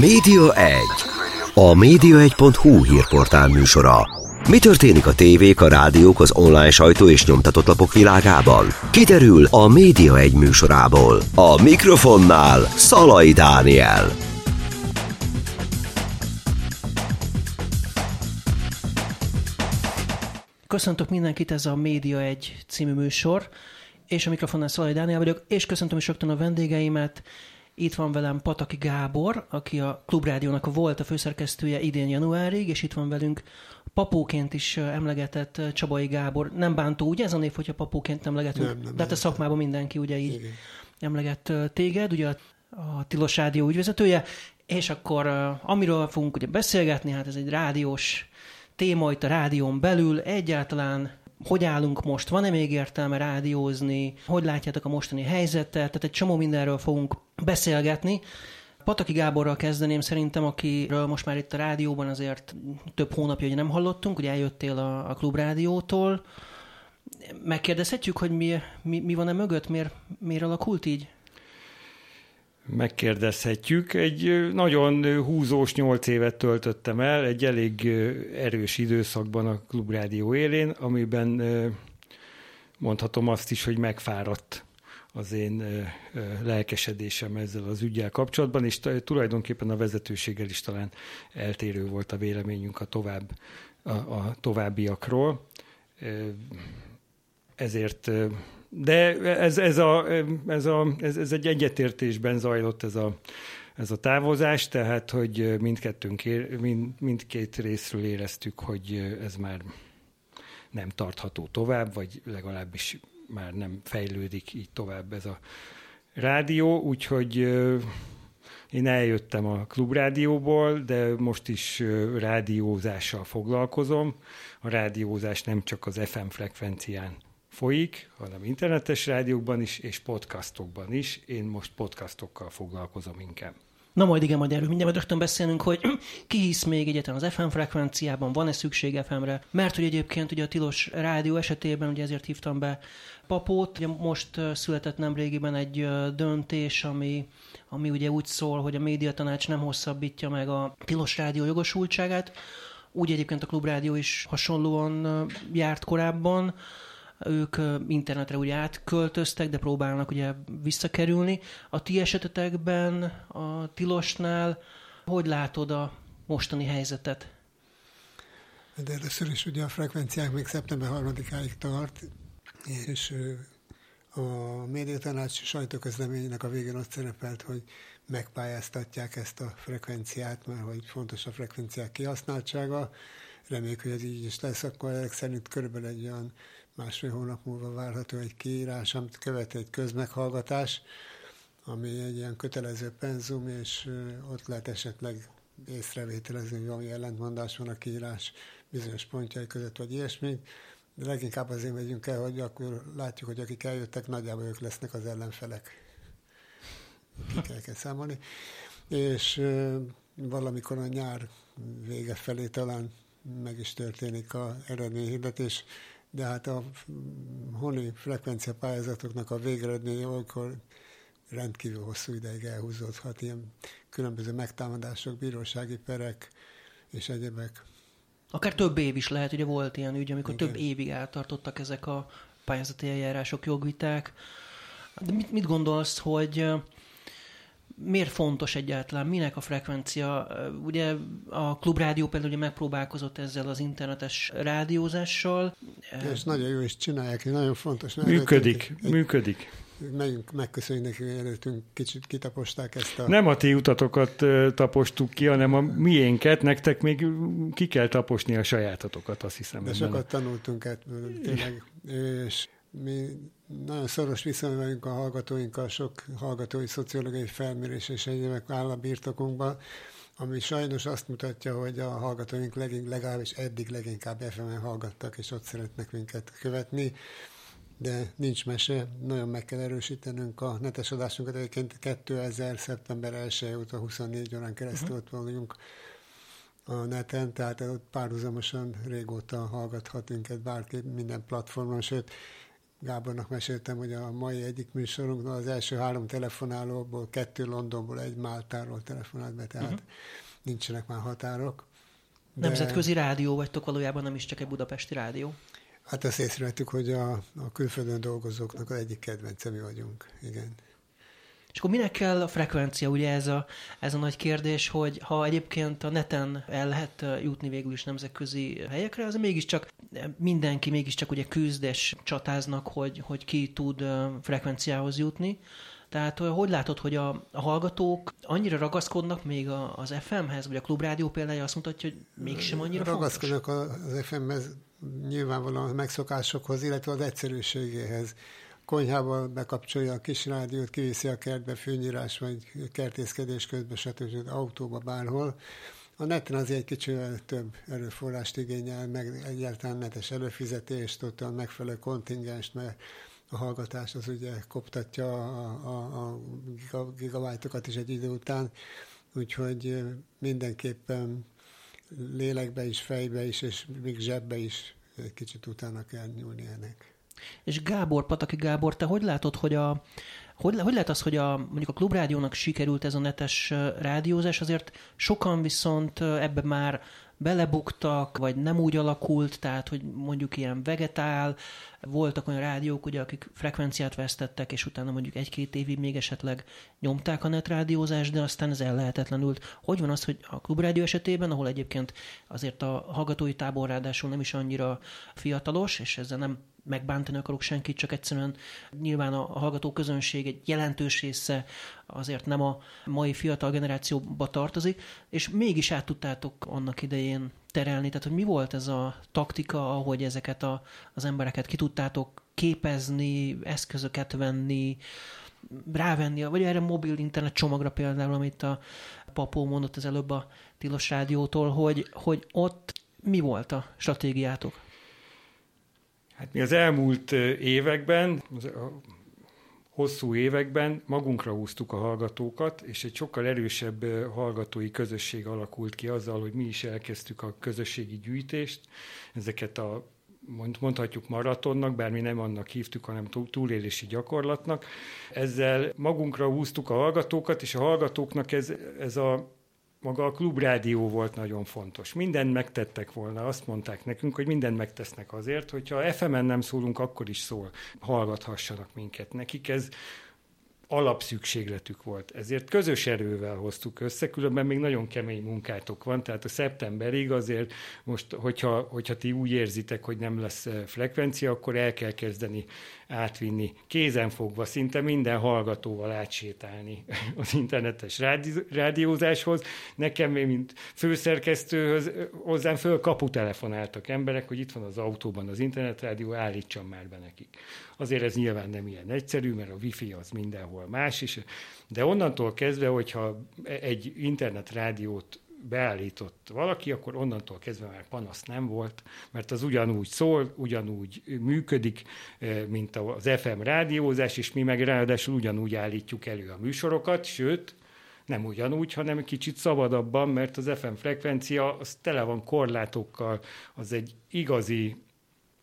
Média 1. A média1.hu hírportál műsora. Mi történik a tévék, a rádiók, az online sajtó és nyomtatott lapok világában? Kiderül a Média 1 műsorából. A mikrofonnál Szalai Dániel. Köszöntök mindenkit, ez a Média 1 című műsor, és a mikrofonnál Szalai Dániel vagyok, és köszöntöm is rögtön a vendégeimet. Itt van velem Pataki Gábor, aki a Klubrádiónak volt a főszerkesztője idén januárig, és itt van velünk papóként is emlegetett Csabai Gábor. Nem bántó, ugye ez a név, hogyha papóként emlegetünk? Nem, nem, De hát a szakmában mindenki ugye így Igen. emleget téged, ugye a- a Tilos Rádió ügyvezetője, és akkor amiről fogunk ugye beszélgetni, hát ez egy rádiós téma itt a rádión belül, egyáltalán hogy állunk most, van-e még értelme rádiózni, hogy látjátok a mostani helyzetet, tehát egy csomó mindenről fogunk beszélgetni. Pataki Gáborral kezdeném szerintem, akiről most már itt a rádióban azért több hónapja hogy nem hallottunk, ugye eljöttél a, a klubrádiótól. Megkérdezhetjük, hogy mi, mi, mi van-e mögött, miért, miért alakult így? Megkérdezhetjük. Egy nagyon húzós nyolc évet töltöttem el, egy elég erős időszakban a Klubrádió élén, amiben mondhatom azt is, hogy megfáradt az én lelkesedésem ezzel az ügyel kapcsolatban, és tulajdonképpen a vezetőséggel is talán eltérő volt a véleményünk a, tovább, a, a továbbiakról. Ezért de ez, ez, a, ez, a, ez, ez egy egyetértésben zajlott ez a, ez a távozás, tehát hogy mindkettőnk, ér- mind, mindkét részről éreztük, hogy ez már nem tartható tovább, vagy legalábbis már nem fejlődik így tovább ez a rádió, úgyhogy én eljöttem a klubrádióból, de most is rádiózással foglalkozom. A rádiózás nem csak az FM frekvencián folyik, hanem internetes rádiókban is, és podcastokban is. Én most podcastokkal foglalkozom inkább. Na majd igen, majd erről mindjárt rögtön beszélünk, hogy ki hisz még egyetlen az FM frekvenciában, van-e szükség FM-re, mert hogy egyébként ugye a Tilos Rádió esetében, ugye ezért hívtam be Papót, ugye most született nemrégiben egy döntés, ami, ami ugye úgy szól, hogy a médiatanács nem hosszabbítja meg a Tilos Rádió jogosultságát, úgy egyébként a Klubrádió is hasonlóan járt korábban, ők internetre ugye átköltöztek, de próbálnak ugye visszakerülni. A ti esetetekben, a Tilosnál, hogy látod a mostani helyzetet? De először is ugye a frekvenciák még szeptember 3-áig tart, és a médiatanács sajtóközleményének a végén ott szerepelt, hogy megpályáztatják ezt a frekvenciát, mert hogy fontos a frekvenciák kihasználtsága. Reméljük, hogy ez így is lesz, akkor ezek szerint körülbelül egy olyan másfél hónap múlva várható egy kiírás, amit követ egy közmeghallgatás, ami egy ilyen kötelező penzum, és ott lehet esetleg észrevételezni, hogy valami ellentmondás van a kiírás bizonyos pontjai között, vagy ilyesmi. De leginkább azért megyünk el, hogy akkor látjuk, hogy akik eljöttek, nagyjából ők lesznek az ellenfelek. Ki kell, számolni. És valamikor a nyár vége felé talán meg is történik a eredményhirdetés, de hát a mm, honi frekvencia pályázatoknak a végeredménye olykor rendkívül hosszú ideig elhúzódhat, ilyen különböző megtámadások, bírósági perek és egyebek. Akár több év is lehet, ugye volt ilyen ügy, amikor Igen. több évig eltartottak ezek a pályázati eljárások, jogviták. De mit, mit gondolsz, hogy miért fontos egyáltalán, minek a frekvencia? Ugye a klubrádió például ugye megpróbálkozott ezzel az internetes rádiózással. És nagyon jó is csinálják, és nagyon fontos. Működik, előttünk- egy- működik. Megyünk, megköszönjük neki, hogy előttünk kicsit kitaposták ezt a... Nem a ti utatokat tapostuk ki, hanem a miénket, nektek még ki kell taposni a sajátotokat, azt hiszem. De a- sokat tanultunk ebből, tényleg. És mi nagyon szoros viszonyban vagyunk a hallgatóinkkal, sok hallgatói szociológiai felmérés és egyébek áll a birtokunkban, ami sajnos azt mutatja, hogy a hallgatóink legink, legalábbis eddig leginkább FM-en hallgattak, és ott szeretnek minket követni, de nincs mese, nagyon meg kell erősítenünk a netes adásunkat. Egyébként 2000. szeptember 1 óta 24 órán keresztül ott vagyunk a neten, tehát ott párhuzamosan régóta hallgathat minket bárki minden platformon, sőt, Gábornak meséltem, hogy a mai egyik műsorunknál az első három telefonálóból, kettő Londonból, egy Máltáról telefonált be, tehát uh-huh. nincsenek már határok. De... Nemzetközi rádió vagytok valójában, nem is csak egy budapesti rádió. Hát azt észrevettük, hogy a, a külföldön dolgozóknak az egyik kedvence mi vagyunk, igen. És akkor minek kell a frekvencia? Ugye ez a, ez a nagy kérdés, hogy ha egyébként a neten el lehet jutni végül is nemzetközi helyekre, az mégiscsak mindenki mégiscsak ugye küzd és csatáznak, hogy, hogy ki tud frekvenciához jutni. Tehát hogy látod, hogy a, a hallgatók annyira ragaszkodnak még a, az FM-hez, vagy a klubrádió példája azt mutatja, hogy mégsem annyira Ragaszkodnak fontos? az FM-hez nyilvánvalóan a megszokásokhoz, illetve az egyszerűségéhez konyhába bekapcsolja a kis rádiót, kiviszi a kertbe fűnyírás, vagy kertészkedés közben, stb. autóba, bárhol. A neten azért egy kicsit több erőforrást igényel, meg egyáltalán netes előfizetést, ott a megfelelő kontingenst, mert a hallgatás az ugye koptatja a, a, a gigabájtokat is egy idő után, úgyhogy mindenképpen lélekbe is, fejbe is, és még zsebbe is egy kicsit utána kell nyúlni ennek. És Gábor, Pataki Gábor, te hogy látod, hogy a, hogy, hogy lehet az, hogy a, mondjuk a klubrádiónak sikerült ez a netes rádiózás, azért sokan viszont ebbe már belebuktak, vagy nem úgy alakult, tehát, hogy mondjuk ilyen vegetál, voltak olyan rádiók, ugye, akik frekvenciát vesztettek, és utána mondjuk egy-két évig még esetleg nyomták a netrádiózást, de aztán ez ellehetetlenült. Hogy van az, hogy a klubrádió esetében, ahol egyébként azért a hallgatói tábor ráadásul nem is annyira fiatalos, és ezzel nem megbántani akarok senkit, csak egyszerűen nyilván a hallgató közönség egy jelentős része azért nem a mai fiatal generációba tartozik, és mégis át tudtátok annak idején terelni, tehát hogy mi volt ez a taktika, ahogy ezeket a, az embereket ki tudtátok képezni, eszközöket venni, rávenni, vagy erre mobil internet csomagra például, amit a papó mondott az előbb a Tilos Rádiótól, hogy, hogy ott mi volt a stratégiátok? Hát mi az elmúlt években, az hosszú években magunkra húztuk a hallgatókat, és egy sokkal erősebb hallgatói közösség alakult ki azzal, hogy mi is elkezdtük a közösségi gyűjtést, ezeket a mondhatjuk maratonnak, bár mi nem annak hívtuk, hanem túlélési gyakorlatnak. Ezzel magunkra húztuk a hallgatókat, és a hallgatóknak ez, ez a maga a klubrádió volt nagyon fontos. Mindent megtettek volna, azt mondták nekünk, hogy mindent megtesznek azért, hogyha FM-en nem szólunk, akkor is szól, hallgathassanak minket. Nekik ez alapszükségletük volt. Ezért közös erővel hoztuk össze, különben még nagyon kemény munkátok van, tehát a szeptemberig azért most, hogyha, hogyha ti úgy érzitek, hogy nem lesz eh, frekvencia, akkor el kell kezdeni átvinni, kézenfogva szinte minden hallgatóval átsétálni az internetes rádi, rádiózáshoz. Nekem, mint főszerkesztőhöz, hozzám föl kaputelefonáltak emberek, hogy itt van az autóban az internetrádió, állítsam már be nekik. Azért ez nyilván nem ilyen egyszerű, mert a wifi az mindenhol más is, de onnantól kezdve, hogyha egy internetrádiót beállított valaki, akkor onnantól kezdve már panasz nem volt, mert az ugyanúgy szól, ugyanúgy működik, eh, mint az FM rádiózás, és mi meg ráadásul ugyanúgy állítjuk elő a műsorokat, sőt, nem ugyanúgy, hanem kicsit szabadabban, mert az FM frekvencia az tele van korlátokkal, az egy igazi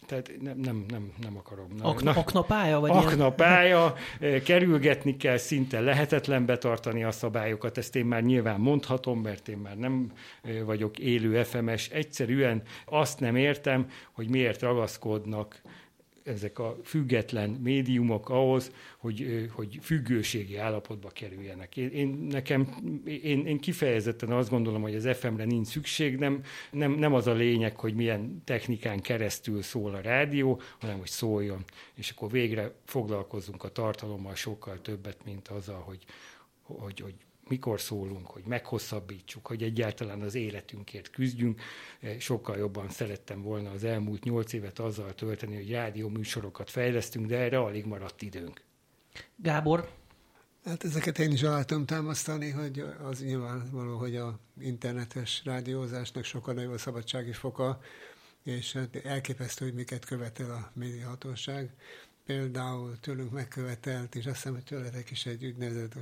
tehát nem, nem, nem, nem akarom. Nem. Akna, aknapálya? Vagy aknapálya, ilyen? Eh, kerülgetni kell, szinte lehetetlen betartani a szabályokat, ezt én már nyilván mondhatom, mert én már nem eh, vagyok élő FMS. Egyszerűen azt nem értem, hogy miért ragaszkodnak ezek a független médiumok ahhoz, hogy, hogy függőségi állapotba kerüljenek. Én, én nekem, én, én kifejezetten azt gondolom, hogy az FM-re nincs szükség, nem, nem, nem az a lényeg, hogy milyen technikán keresztül szól a rádió, hanem hogy szóljon. És akkor végre foglalkozunk a tartalommal sokkal többet, mint azzal, hogy, hogy, hogy mikor szólunk, hogy meghosszabbítsuk, hogy egyáltalán az életünkért küzdjünk. Eh, sokkal jobban szerettem volna az elmúlt nyolc évet azzal tölteni, hogy rádió műsorokat fejlesztünk, de erre alig maradt időnk. Gábor? Hát ezeket én is alá tudom támasztani, hogy az nyilvánvaló, hogy a internetes rádiózásnak sokkal nagyobb a szabadsági foka, és hát elképesztő, hogy miket követel a médiahatóság. Például tőlünk megkövetelt, és azt hiszem, hogy tőletek is egy úgynevezett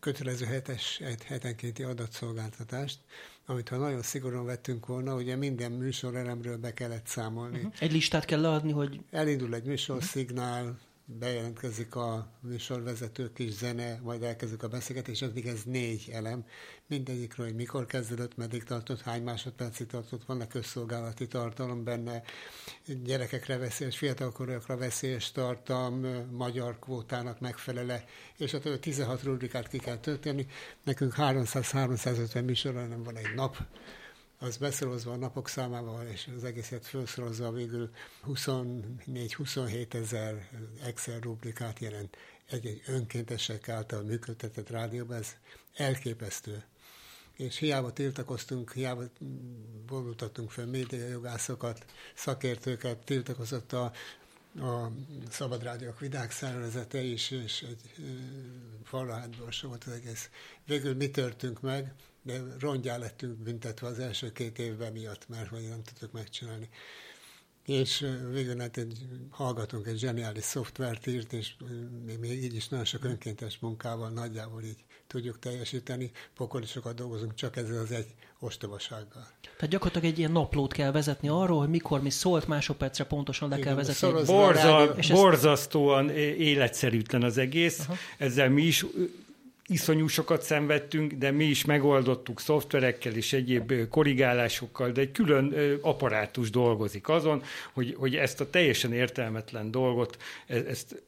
kötelező hetes, hetenkénti adatszolgáltatást, amit ha nagyon szigorúan vettünk volna, ugye minden műsorelemről be kellett számolni. Uh-huh. Egy listát kell leadni, hogy... Elindul egy műsorszignál, bejelentkezik a műsorvezető kis zene, majd elkezdjük a beszélgetést, addig ez négy elem. Mindegyikről, hogy mikor kezdődött, meddig tartott, hány másodpercig tartott, vannak közszolgálati tartalom benne, gyerekekre veszélyes, fiatalkorúakra veszélyes tartalom, magyar kvótának megfelele, és a 16 rubrikát ki kell tölteni. Nekünk 300-350 műsorra nem van egy nap, az beszorozva a napok számával, és az egészet felszorozva végül 24-27 ezer Excel rubrikát jelent egy-egy önkéntesek által működtetett rádióban, ez elképesztő. És hiába tiltakoztunk, hiába vonultattunk fel médiajogászokat, szakértőket, tiltakozott a, a Szabad Rádiók Vidák szervezete is, és egy falahátból volt az egész. Végül mi törtünk meg, de rongyá lettünk büntetve az első két évben miatt, mert hogy nem tudtuk megcsinálni. És végül hát egy hallgatunk egy zseniális szoftvert írt, és még, így is nagyon sok önkéntes munkával nagyjából így tudjuk teljesíteni. Pokoli sokat dolgozunk csak ezzel az egy ostobasággal. Tehát gyakorlatilag egy ilyen naplót kell vezetni arról, hogy mikor mi szólt, másodpercre pontosan le Igen, kell vezetni. Borza, borzasztóan életszerűtlen az egész. Aha. Ezzel mi is iszonyú sokat szenvedtünk, de mi is megoldottuk szoftverekkel és egyéb korrigálásokkal, de egy külön apparátus dolgozik azon, hogy, hogy ezt a teljesen értelmetlen dolgot, e, ezt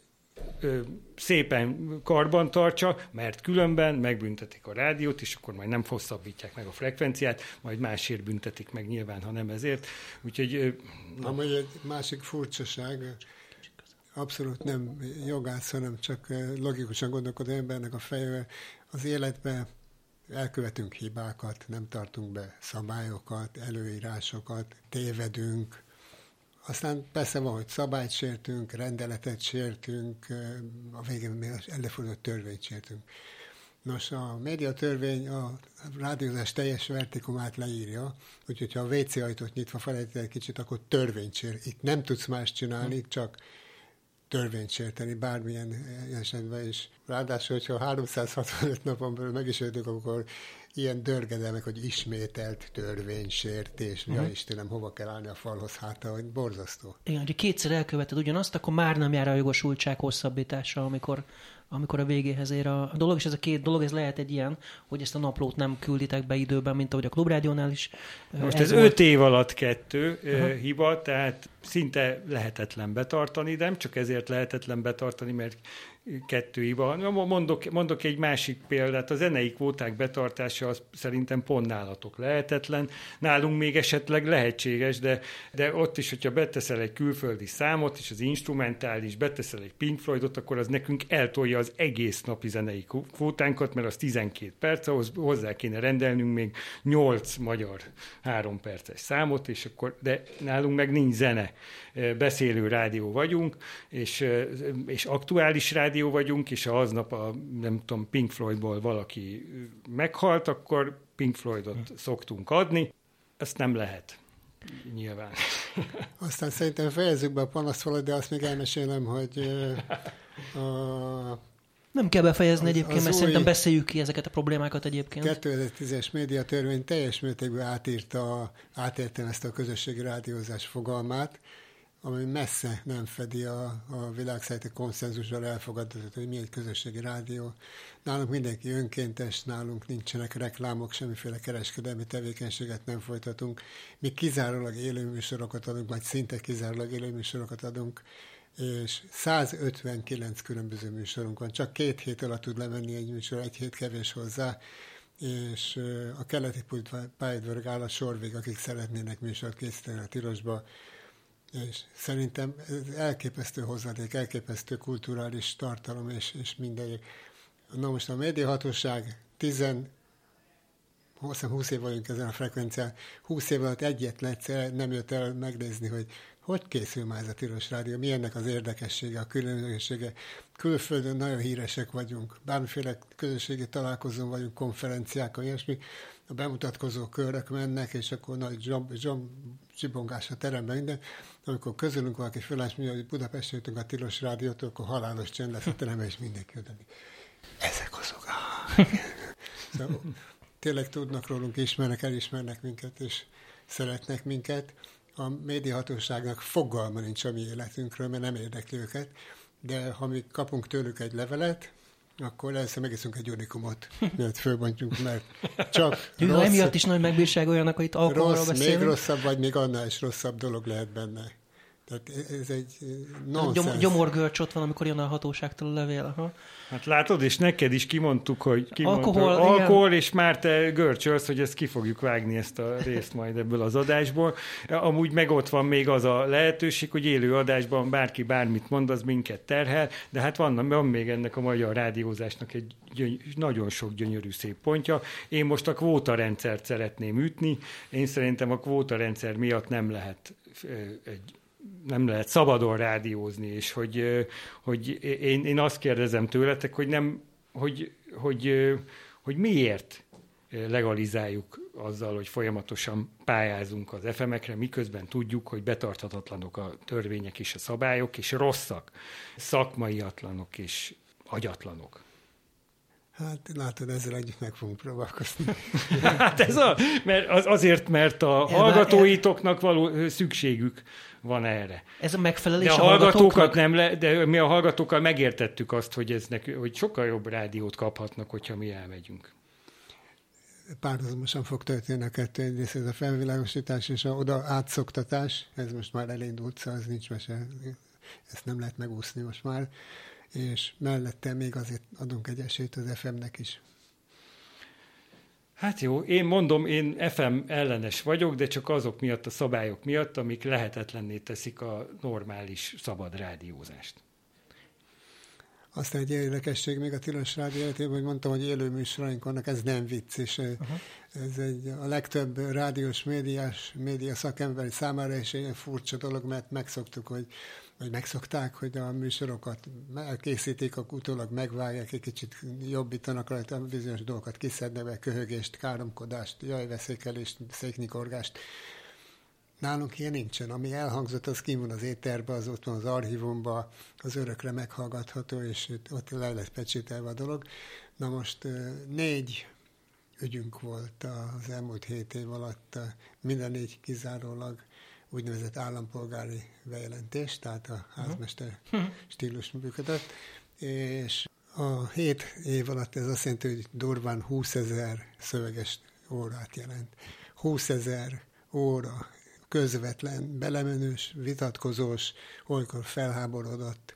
szépen karban tartsa, mert különben megbüntetik a rádiót, és akkor majd nem hosszabbítják meg a frekvenciát, majd másért büntetik meg nyilván, ha nem ezért. Úgyhogy... Na. Amely egy másik furcsaság, abszolút nem jogász, hanem csak eh, logikusan gondolkodó embernek a fejével az életbe elkövetünk hibákat, nem tartunk be szabályokat, előírásokat, tévedünk, aztán persze van, hogy szabályt sértünk, rendeletet sértünk, eh, a végén még előfordult törvényt sértünk. Nos, a médiatörvény a rádiózás teljes vertikumát leírja, úgyhogy ha a WC ajtót nyitva felejtett egy kicsit, akkor törvényt sér. Itt nem tudsz más csinálni, csak törvényt sérteni bármilyen esetben is. Ráadásul, hogyha 365 napon belül meg is jöttünk, akkor ilyen dörgedelmek, hogy ismételt törvénysértés, uh-huh. ja mhm. Istenem, hova kell állni a falhoz hátra, hogy borzasztó. Igen, hogy kétszer elköveted ugyanazt, akkor már nem jár a jogosultság hosszabbítása, amikor amikor a végéhez ér a dolog, és ez a két dolog, ez lehet egy ilyen, hogy ezt a naplót nem külditek be időben, mint ahogy a klubrádiónál is. Most ez, ez öt év alatt kettő uh-huh. hiba, tehát szinte lehetetlen betartani, de nem csak ezért lehetetlen betartani, mert kettő hiba. Mondok, mondok egy másik példát, a zenei kvóták betartása az szerintem pont nálatok lehetetlen. Nálunk még esetleg lehetséges, de, de ott is, hogyha beteszel egy külföldi számot, és az instrumentális, beteszel egy Pink Floydot, akkor az nekünk eltolja az egész napi zenei kvótánkat, mert az 12 perc, ahhoz hozzá kéne rendelnünk még 8 magyar 3 perces számot, és akkor, de nálunk meg nincs zene. Beszélő rádió vagyunk, és, és aktuális rádió, vagyunk, és ha aznap a, nem tudom, Pink Floydból valaki meghalt, akkor Pink Floydot szoktunk adni. Ezt nem lehet. Nyilván. Aztán szerintem fejezzük be a panaszt de azt még elmesélem, hogy a nem kell befejezni az, egyébként, az mert szerintem beszéljük ki ezeket a problémákat egyébként. 2010-es médiatörvény teljes mértékben átírta, átértem ezt a közösségi rádiózás fogalmát, ami messze nem fedi a, a világszerte konszenzussal elfogadott, hogy mi egy közösségi rádió. Nálunk mindenki önkéntes, nálunk nincsenek reklámok, semmiféle kereskedelmi tevékenységet nem folytatunk. Mi kizárólag élőműsorokat adunk, vagy szinte kizárólag élőműsorokat adunk, és 159 különböző műsorunk van. Csak két hét alatt tud lemenni egy műsor, egy hét kevés hozzá, és a keleti pályadvörg áll a sorvég, akik szeretnének műsort készíteni a Tirosba, és szerintem ez elképesztő hozzáték, elképesztő kulturális tartalom, és, és minden. Na most a médiahatóság 10, 20 év vagyunk ezen a frekvencián, 20 év alatt egyetlen egyszer nem jött el megnézni, hogy hogy készül már ez a Tilos Rádió, mi ennek az érdekessége, a különlegessége. Külföldön nagyon híresek vagyunk, bármiféle közösségi találkozón vagyunk, konferenciákon, ilyesmi, a bemutatkozó körök mennek, és akkor nagy zsomb, zsomb, csibongás a teremben minden. Amikor közülünk valaki fölállás, mi, hogy Budapesten jöttünk a Tilos Rádiótól, akkor halálos csend lesz a teremben, és mindenki oda. Ezek azok. Ah. szóval, tényleg tudnak rólunk, ismernek, elismernek minket, és szeretnek minket. A médiahatóságnak fogalma nincs a mi életünkről, mert nem érdekli őket, de ha mi kapunk tőlük egy levelet, akkor először megiszunk egy unikumot, mert fölbontjuk, mert csak Jó, rossz, emiatt is nagy megbírság olyanok, hogy itt alkoholról rossz, beszélünk. még rosszabb, vagy még annál is rosszabb dolog lehet benne. Tehát ez egy nonsens. Gyom, gyomorgörcs ott van, amikor jön a hatóságtól a levél. Aha. Hát látod, és neked is kimondtuk, hogy kimondtuk, Alkohol, alkohol és már te görcsölsz, hogy ezt ki fogjuk vágni ezt a részt majd ebből az adásból. Amúgy meg ott van még az a lehetőség, hogy élő adásban bárki bármit mond, az minket terhel, de hát van, van még ennek a magyar rádiózásnak egy gyöny- nagyon sok gyönyörű szép pontja. Én most a kvóta rendszert szeretném ütni. Én szerintem a kvóta rendszer miatt nem lehet egy nem lehet szabadon rádiózni, és hogy, hogy én, én azt kérdezem tőletek, hogy nem, hogy, hogy, hogy miért legalizáljuk azzal, hogy folyamatosan pályázunk az FM-ekre, miközben tudjuk, hogy betarthatatlanok a törvények és a szabályok, és rosszak, szakmaiatlanok és agyatlanok. Hát látod, ezzel együtt meg fogunk próbálkozni. hát ez a, mert az, azért, mert a hallgatóitoknak való szükségük van erre. Ez a megfelelés de a, a hallgatókat nem le, de mi a hallgatókkal megértettük azt, hogy, ez nek, hogy sokkal jobb rádiót kaphatnak, hogyha mi elmegyünk. Párhuzamosan fog történni a kettő, egyrészt ez a felvilágosítás és a oda átszoktatás, ez most már elindult, szóval ez nincs mese, ezt nem lehet megúszni most már, és mellette még azért adunk egy esélyt az FM-nek is. Hát jó, én mondom, én FM ellenes vagyok, de csak azok miatt, a szabályok miatt, amik lehetetlenné teszik a normális szabad rádiózást. Aztán egy érdekesség még a Tilos Rádió életében, hogy mondtam, hogy élő műsoraink vannak, ez nem vicc, és uh-huh. ez egy, a legtöbb rádiós médiás, média szakemberi számára is egy furcsa dolog, mert megszoktuk, hogy vagy megszokták, hogy a műsorokat elkészítik, akkor utólag megvágják, egy kicsit jobbítanak rajta, bizonyos dolgokat kiszednek be, köhögést, káromkodást, jajveszékelést, széknyikorgást. Nálunk ilyen nincsen. Ami elhangzott, az kim az éterbe, az ott van az archívumban, az örökre meghallgatható, és ott le lett pecsételve a dolog. Na most négy ügyünk volt az elmúlt hét év alatt, minden négy kizárólag úgynevezett állampolgári bejelentés, tehát a házmester stílus működött, és a hét év alatt ez azt jelenti, hogy durván 20 ezer szöveges órát jelent. 20 ezer óra közvetlen, belemenős, vitatkozós, olykor felháborodott,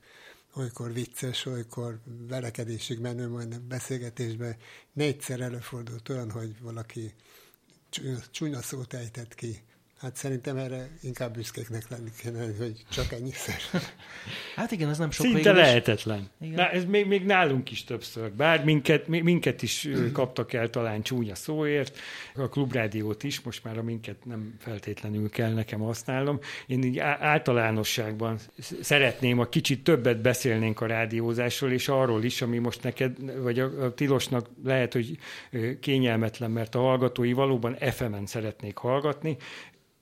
olykor vicces, olykor verekedésig menő majdnem beszélgetésben. Négyszer előfordult olyan, hogy valaki csúnya szót ejtett ki, Hát szerintem erre inkább büszkéknek lenni kéne, hogy csak ennyiszer. Hát igen, ez nem sok Szinte lehetetlen. Na, ez még, még nálunk is többször. Bár minket, minket is kaptak el talán csúnya szóért, a klubrádiót is, most már a minket nem feltétlenül kell nekem használnom. Én így általánosságban szeretném, a kicsit többet beszélnénk a rádiózásról, és arról is, ami most neked, vagy a, a Tilosnak lehet, hogy kényelmetlen, mert a hallgatói valóban FM-en szeretnék hallgatni,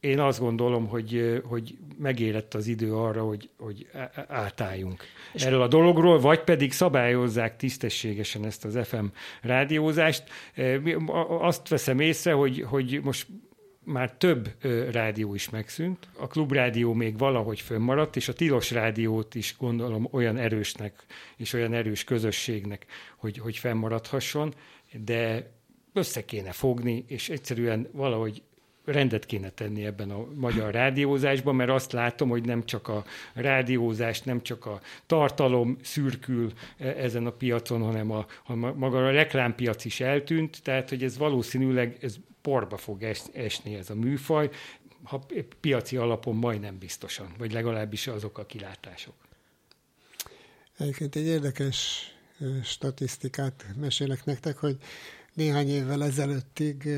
én azt gondolom, hogy, hogy megérett az idő arra, hogy, hogy átálljunk és erről a dologról, vagy pedig szabályozzák tisztességesen ezt az FM rádiózást. Azt veszem észre, hogy, hogy most már több rádió is megszűnt, a klubrádió még valahogy fönnmaradt, és a tilos rádiót is gondolom olyan erősnek és olyan erős közösségnek, hogy, hogy fennmaradhasson, de össze kéne fogni, és egyszerűen valahogy rendet kéne tenni ebben a magyar rádiózásban, mert azt látom, hogy nem csak a rádiózás, nem csak a tartalom szürkül e, ezen a piacon, hanem a, a maga a reklámpiac is eltűnt, tehát hogy ez valószínűleg ez porba fog esni ez a műfaj, ha piaci alapon majdnem biztosan, vagy legalábbis azok a kilátások. Egyébként egy érdekes statisztikát mesélek nektek, hogy néhány évvel ezelőttig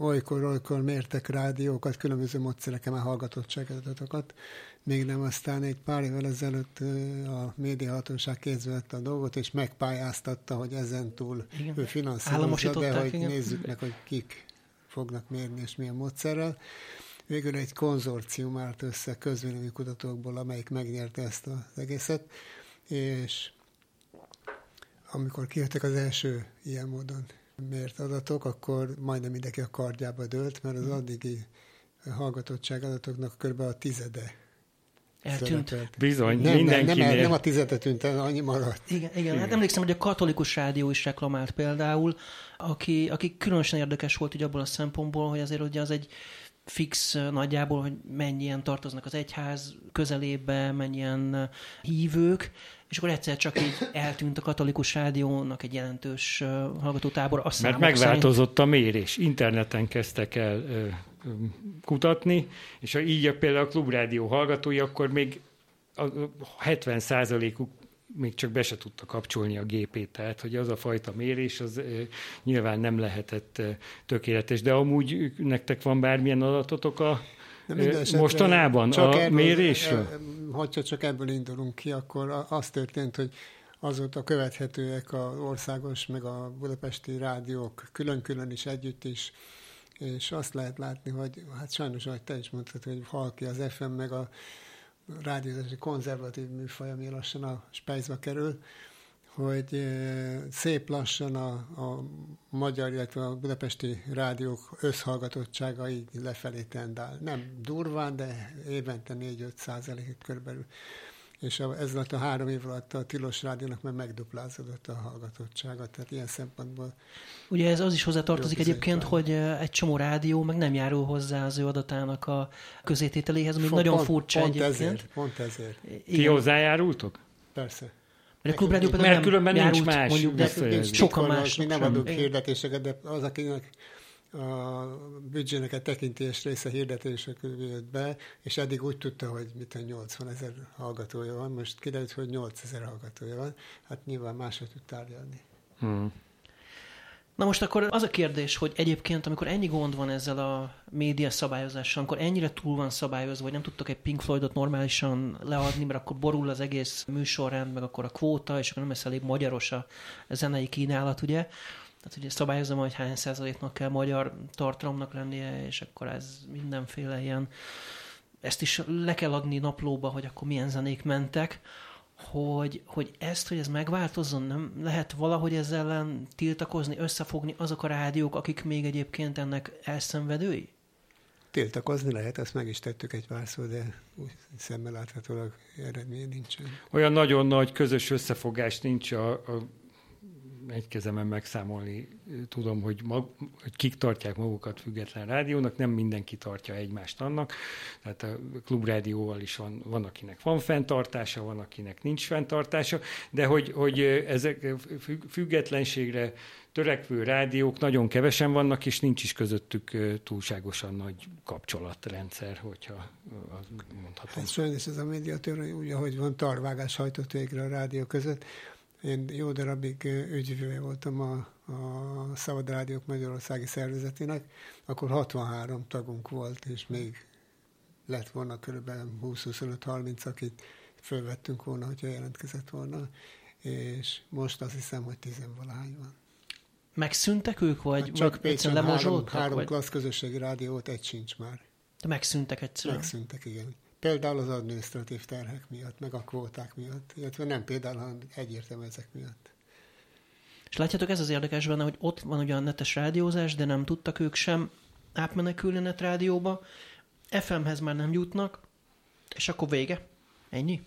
olykor-olykor mértek rádiókat, különböző módszereken már hallgatottságatokat, még nem aztán egy pár évvel ezelőtt a médiahatóság kézbe a dolgot, és megpályáztatta, hogy ezen túl igen. ő finanszírozza, de hogy igen. nézzük meg, hogy kik fognak mérni, és milyen módszerrel. Végül egy konzorcium állt össze közvélemény kutatókból, amelyik megnyerte ezt az egészet, és amikor kijöttek az első ilyen módon mért adatok, akkor majdnem mindenki a kardjába dőlt, mert az mhm. addigi hallgatottság adatoknak kb. a tizede Eltűnt. Szerepelt. Bizony, nem, mindenkinél. Nem, nem, nem a tizede tűnt el, annyi maradt. Igen, igen, igen. Hát emlékszem, hogy a katolikus rádió is reklamált például, aki, aki különösen érdekes volt így abból a szempontból, hogy azért ugye az egy fix nagyjából, hogy mennyien tartoznak az egyház közelébe, mennyien hívők, és akkor egyszer csak így eltűnt a katolikus rádiónak egy jelentős hallgatótábor. Azt Mert megváltozott szerint... a mérés. Interneten kezdtek el kutatni, és ha így például a klubrádió hallgatói, akkor még a 70% uk még csak be se tudta kapcsolni a gépét, tehát hogy az a fajta mérés az nyilván nem lehetett tökéletes, de amúgy nektek van bármilyen adatotok a mostanában csak a erről, mérésről? Hogyha csak ebből indulunk ki, akkor az történt, hogy azóta követhetőek a országos, meg a budapesti rádiók külön-külön is, együtt is, és azt lehet látni, hogy hát sajnos, ahogy te is mondtad, hogy halki az FM, meg a rádiózási konzervatív műfaj, ami lassan a spejzba kerül, hogy szép lassan a, a magyar, illetve a budapesti rádiók összhallgatottsága így lefelé tendál. Nem durván, de évente 4-5 százalékot körülbelül és ez alatt a három év alatt a Tilos Rádiónak már megduplázódott a hallgatottsága, tehát ilyen szempontból. Ugye ez az is hozzátartozik egyébként, hogy egy csomó rádió meg nem járul hozzá az ő adatának a közétételéhez, ami pont, nagyon furcsa pont egyébként. Ezért, pont ezért. Ti hozzájárultok? Persze. Mert a klubrádió például Mert nem különben járult, nincs más. Mondjuk, de sokan más. Mi nem adunk hirdetéseket, de az, akinek a büdzsének a tekintés része hirdetések jött be, és eddig úgy tudta, hogy mit a 80 ezer hallgatója van, most kiderült, hogy 8 ezer hallgatója van, hát nyilván máshogy tud tárgyalni. Hmm. Na most akkor az a kérdés, hogy egyébként, amikor ennyi gond van ezzel a média szabályozással, amikor ennyire túl van szabályozva, hogy nem tudtok egy Pink Floydot normálisan leadni, mert akkor borul az egész műsorrend, meg akkor a kvóta, és akkor nem lesz elég magyaros a zenei kínálat, ugye? Tehát ugye szabályozom, hogy hány százaléknak kell magyar tartalomnak lennie, és akkor ez mindenféle ilyen, ezt is le kell adni naplóba, hogy akkor milyen zenék mentek, hogy, hogy ezt, hogy ez megváltozzon, nem lehet valahogy ezzel ellen tiltakozni, összefogni azok a rádiók, akik még egyébként ennek elszenvedői? Tiltakozni lehet, ezt meg is tettük egy párszor, de úgy szemmel láthatólag eredmény nincsen. Olyan nagyon nagy közös összefogás nincs a, a egy kezemen megszámolni tudom, hogy, mag, hogy kik tartják magukat független rádiónak, nem mindenki tartja egymást annak. Tehát a klubrádióval is van, van akinek van fenntartása, van akinek nincs fenntartása, de hogy, hogy ezek függetlenségre törekvő rádiók nagyon kevesen vannak, és nincs is közöttük túlságosan nagy kapcsolatrendszer, hogyha mondhatom. Hát ez a médiatőr, úgy, ahogy van, tarvágás hajtott végre a rádió között. Én jó darabig ügyvője voltam a, a Szabad Rádiók Magyarországi Szervezetének, akkor 63 tagunk volt, és még lett volna körülbelül 20-25-30, akit fölvettünk volna, hogyha jelentkezett volna, és most azt hiszem, hogy tizenvalahány van. Megszűntek ők, vagy, hát csak Pécsen három, három vagy? klassz közösségi rádiót, egy sincs már. De megszűntek egyszerűen? Megszűntek, igen. Például az adminisztratív terhek miatt, meg a kvóták miatt, illetve nem például, hanem egyértelmű ezek miatt. És látjátok, ez az érdekes benne, hogy ott van ugye a netes rádiózás, de nem tudtak ők sem átmenekülni a netrádióba, FM-hez már nem jutnak, és akkor vége. Ennyi?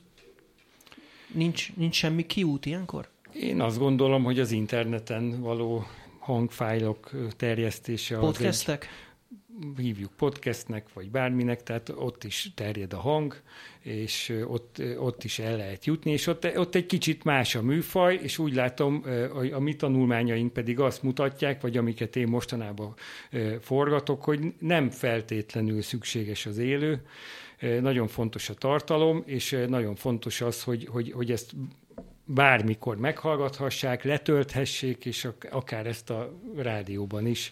Nincs, nincs semmi kiút ilyenkor? Én azt gondolom, hogy az interneten való hangfájlok terjesztése... Podcastek? Hívjuk podcastnek, vagy bárminek, tehát ott is terjed a hang, és ott, ott is el lehet jutni, és ott, ott egy kicsit más a műfaj, és úgy látom, a, a mi tanulmányaink pedig azt mutatják, vagy amiket én mostanában forgatok, hogy nem feltétlenül szükséges az élő, nagyon fontos a tartalom, és nagyon fontos az, hogy, hogy, hogy ezt bármikor meghallgathassák, letölthessék, és akár ezt a rádióban is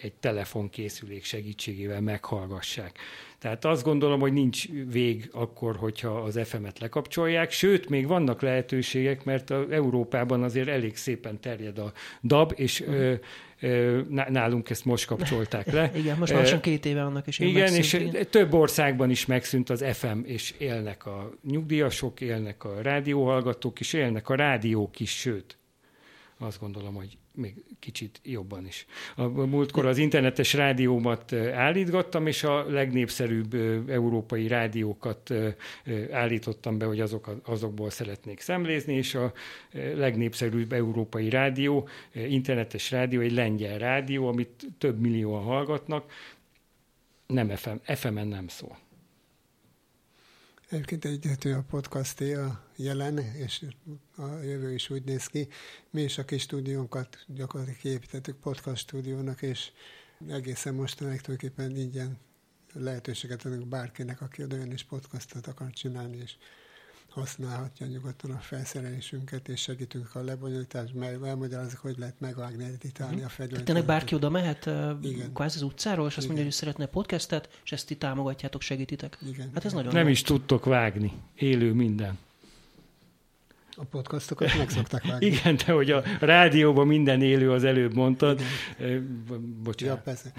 egy telefonkészülék segítségével meghallgassák. Tehát azt gondolom, hogy nincs vég akkor, hogyha az FM-et lekapcsolják, sőt, még vannak lehetőségek, mert a Európában azért elég szépen terjed a DAB, és uh-huh nálunk ezt most kapcsolták le. Igen, most lassan két éve annak is. Igen, és igen. több országban is megszűnt az FM, és élnek a nyugdíjasok, élnek a rádióhallgatók, és élnek a rádiók is, sőt. azt gondolom, hogy még kicsit jobban is. A múltkor az internetes rádiómat állítgattam, és a legnépszerűbb európai rádiókat állítottam be, hogy azok, azokból szeretnék szemlézni, és a legnépszerűbb európai rádió, internetes rádió, egy lengyel rádió, amit több millióan hallgatnak, nem FM, FM-en nem szól. Egyébként egyető a podcasté a jelen, és a jövő is úgy néz ki. Mi is a kis stúdiónkat gyakorlatilag építettük podcast stúdiónak, és egészen mostanáig tulajdonképpen ingyen lehetőséget adunk bárkinek, aki oda jön és podcastot akar csinálni, és használhatja nyugodtan a felszerelésünket, és segítünk a lebonyolításban, mert elmagyarázok, hogy lehet megvágni, editálni uh-huh. a fegyvert. Tehát bárki oda mehet Igen. kvázi az utcáról, és azt Igen. mondja, hogy szeretne podcastet, és ezt ti támogatjátok, segítitek. Igen. Hát ez nagyon Nem jó. is tudtok vágni. Élő minden. A podcastokat meg szokták vágni. Igen, de hogy a rádióban minden élő, az előbb mondtad. Igen. Bocsánat. Ja, persze.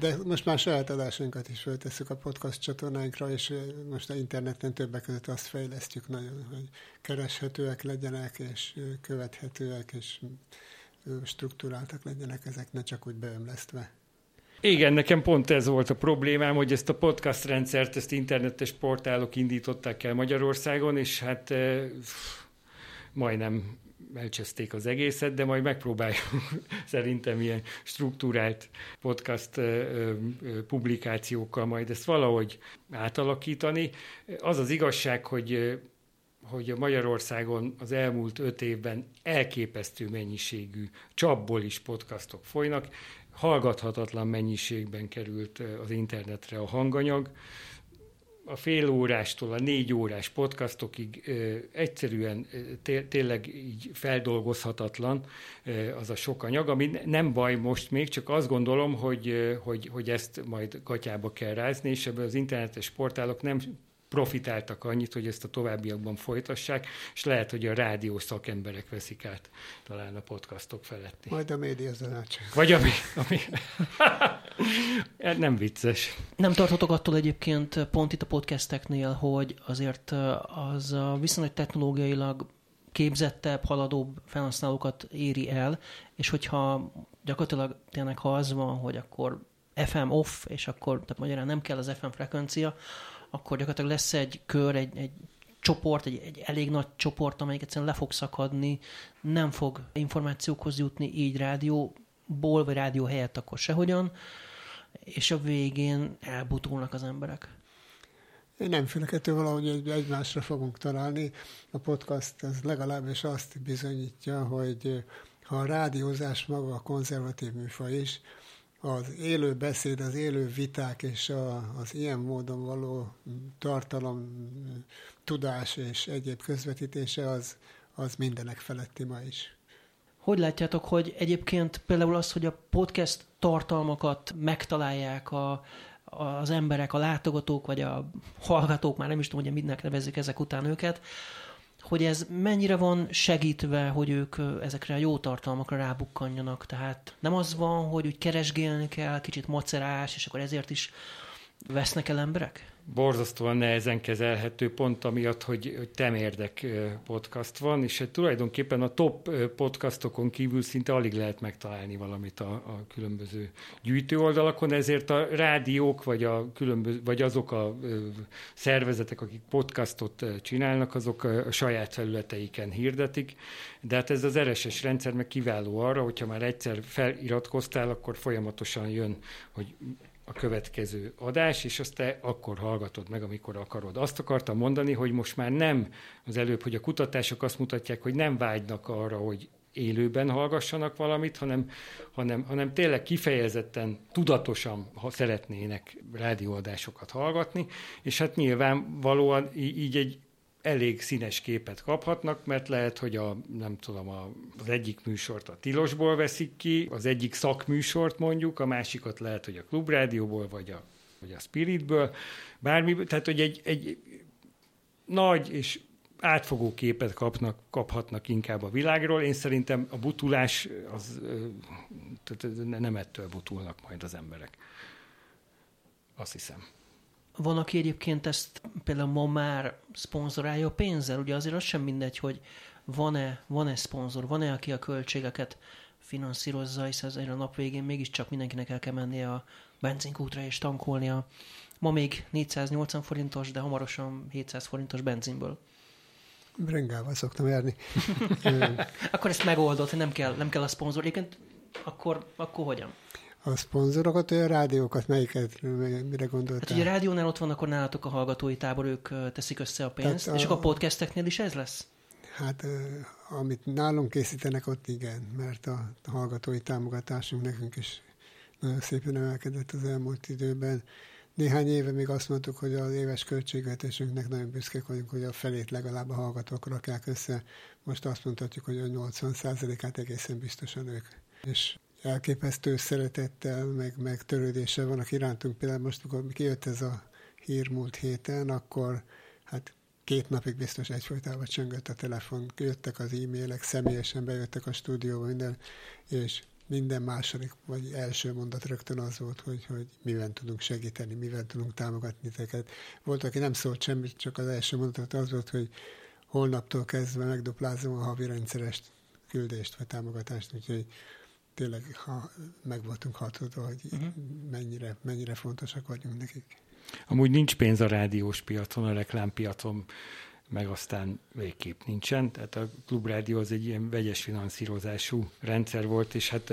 De most már saját adásunkat is föltesszük a podcast csatornáinkra, és most a interneten többek között azt fejlesztjük nagyon, hogy kereshetőek legyenek, és követhetőek, és struktúráltak legyenek ezek, ne csak úgy beömlesztve. Igen, nekem pont ez volt a problémám, hogy ezt a podcast rendszert, ezt internetes portálok indították el Magyarországon, és hát majdnem elcseszték az egészet, de majd megpróbáljuk szerintem ilyen struktúrált podcast publikációkkal majd ezt valahogy átalakítani. Az az igazság, hogy hogy a Magyarországon az elmúlt öt évben elképesztő mennyiségű csapból is podcastok folynak, hallgathatatlan mennyiségben került az internetre a hanganyag, a fél órástól a négy órás podcastokig ö, egyszerűen té- tényleg így feldolgozhatatlan ö, az a sok anyag, ami nem baj most még, csak azt gondolom, hogy, ö, hogy, hogy ezt majd gatyába kell rázni, és ebből az internetes portálok nem profitáltak annyit, hogy ezt a továbbiakban folytassák, és lehet, hogy a rádió szakemberek veszik át talán a podcastok feletti. Majd a média zanács. Vagy ami... ami... nem vicces. Nem tartotok attól egyébként pont itt a podcasteknél, hogy azért az a viszonylag technológiailag képzettebb, haladóbb felhasználókat éri el, és hogyha gyakorlatilag tényleg ha az van, hogy akkor FM off, és akkor tehát magyarán nem kell az FM frekvencia, akkor gyakorlatilag lesz egy kör, egy, egy csoport, egy, egy elég nagy csoport, amelyik egyszerűen le fog szakadni, nem fog információkhoz jutni így rádióból, vagy rádió helyett akkor sehogyan, és a végén elbutulnak az emberek. Én nem félek ettől valahogy egy, egymásra fogunk találni. A podcast az legalábbis azt bizonyítja, hogy ha a rádiózás maga a konzervatív műfaj is, az élő beszéd, az élő viták és a, az ilyen módon való tartalom, tudás és egyéb közvetítése az, az mindenek feletti ma is. Hogy látjátok, hogy egyébként például az, hogy a podcast tartalmakat megtalálják a, az emberek, a látogatók, vagy a hallgatók, már nem is tudom, hogy mindnek nevezik ezek után őket, hogy ez mennyire van segítve, hogy ők ezekre a jó tartalmakra rábukkanjanak. Tehát nem az van, hogy úgy keresgélni kell, kicsit macerás, és akkor ezért is vesznek el emberek? borzasztóan nehezen kezelhető pont amiatt, hogy, hogy temérdek podcast van, és hát tulajdonképpen a top podcastokon kívül szinte alig lehet megtalálni valamit a, a különböző gyűjtőoldalakon, ezért a rádiók, vagy, a különböző, vagy azok a szervezetek, akik podcastot csinálnak, azok a saját felületeiken hirdetik, de hát ez az RSS rendszer meg kiváló arra, hogyha már egyszer feliratkoztál, akkor folyamatosan jön, hogy a következő adás, és azt te akkor hallgatod meg, amikor akarod. Azt akartam mondani, hogy most már nem az előbb, hogy a kutatások azt mutatják, hogy nem vágynak arra, hogy élőben hallgassanak valamit, hanem, hanem, hanem tényleg kifejezetten, tudatosan ha szeretnének rádióadásokat hallgatni, és hát nyilvánvalóan így egy elég színes képet kaphatnak, mert lehet, hogy a, nem tudom, a, az egyik műsort a tilosból veszik ki, az egyik szakműsort mondjuk, a másikat lehet, hogy a klubrádióból, vagy a, vagy a spiritből, bármi, tehát hogy egy, egy nagy és átfogó képet kapnak, kaphatnak inkább a világról. Én szerintem a butulás, az, tehát nem ettől butulnak majd az emberek. Azt hiszem. Van, aki egyébként ezt például ma már szponzorálja pénzzel, ugye azért az sem mindegy, hogy van-e, van-e szponzor, van-e, aki a költségeket finanszírozza, hiszen azért a nap végén mégiscsak mindenkinek el kell mennie a benzinkútra és tankolnia. Ma még 480 forintos, de hamarosan 700 forintos benzinből. Brengával szoktam járni. akkor ezt megoldott, nem kell, nem kell a szponzor. Egyébként akkor, akkor hogyan? A szponzorokat, vagy a rádiókat, melyiket, mire gondoltál? Hát, hogy a rádiónál ott van, akkor nálatok a hallgatói tábor, ők teszik össze a pénzt, a, és akkor a podcasteknél is ez lesz? Hát, amit nálunk készítenek, ott igen, mert a hallgatói támogatásunk nekünk is nagyon szépen emelkedett az elmúlt időben. Néhány éve még azt mondtuk, hogy az éves költségvetésünknek nagyon büszkék vagyunk, hogy a felét legalább a hallgatók rakják össze. Most azt mondhatjuk, hogy a 80%-át egészen biztosan ők. És elképesztő szeretettel, meg, meg törődéssel vannak irántunk. Például most, amikor kijött ez a hír múlt héten, akkor hát két napig biztos egyfolytában csöngött a telefon, jöttek az e-mailek, személyesen bejöttek a stúdióba, minden, és minden második vagy első mondat rögtön az volt, hogy, hogy mivel tudunk segíteni, mivel tudunk támogatni teket. Volt, aki nem szólt semmit, csak az első mondat az volt, hogy holnaptól kezdve megduplázom a havi rendszeres küldést vagy támogatást, úgyhogy tényleg ha meg voltunk hatodva, hogy uh-huh. mennyire, mennyire fontosak vagyunk nekik. Amúgy nincs pénz a rádiós piacon, a reklámpiacon, meg aztán végképp nincsen. Tehát a klubrádió az egy ilyen vegyes finanszírozású rendszer volt, és hát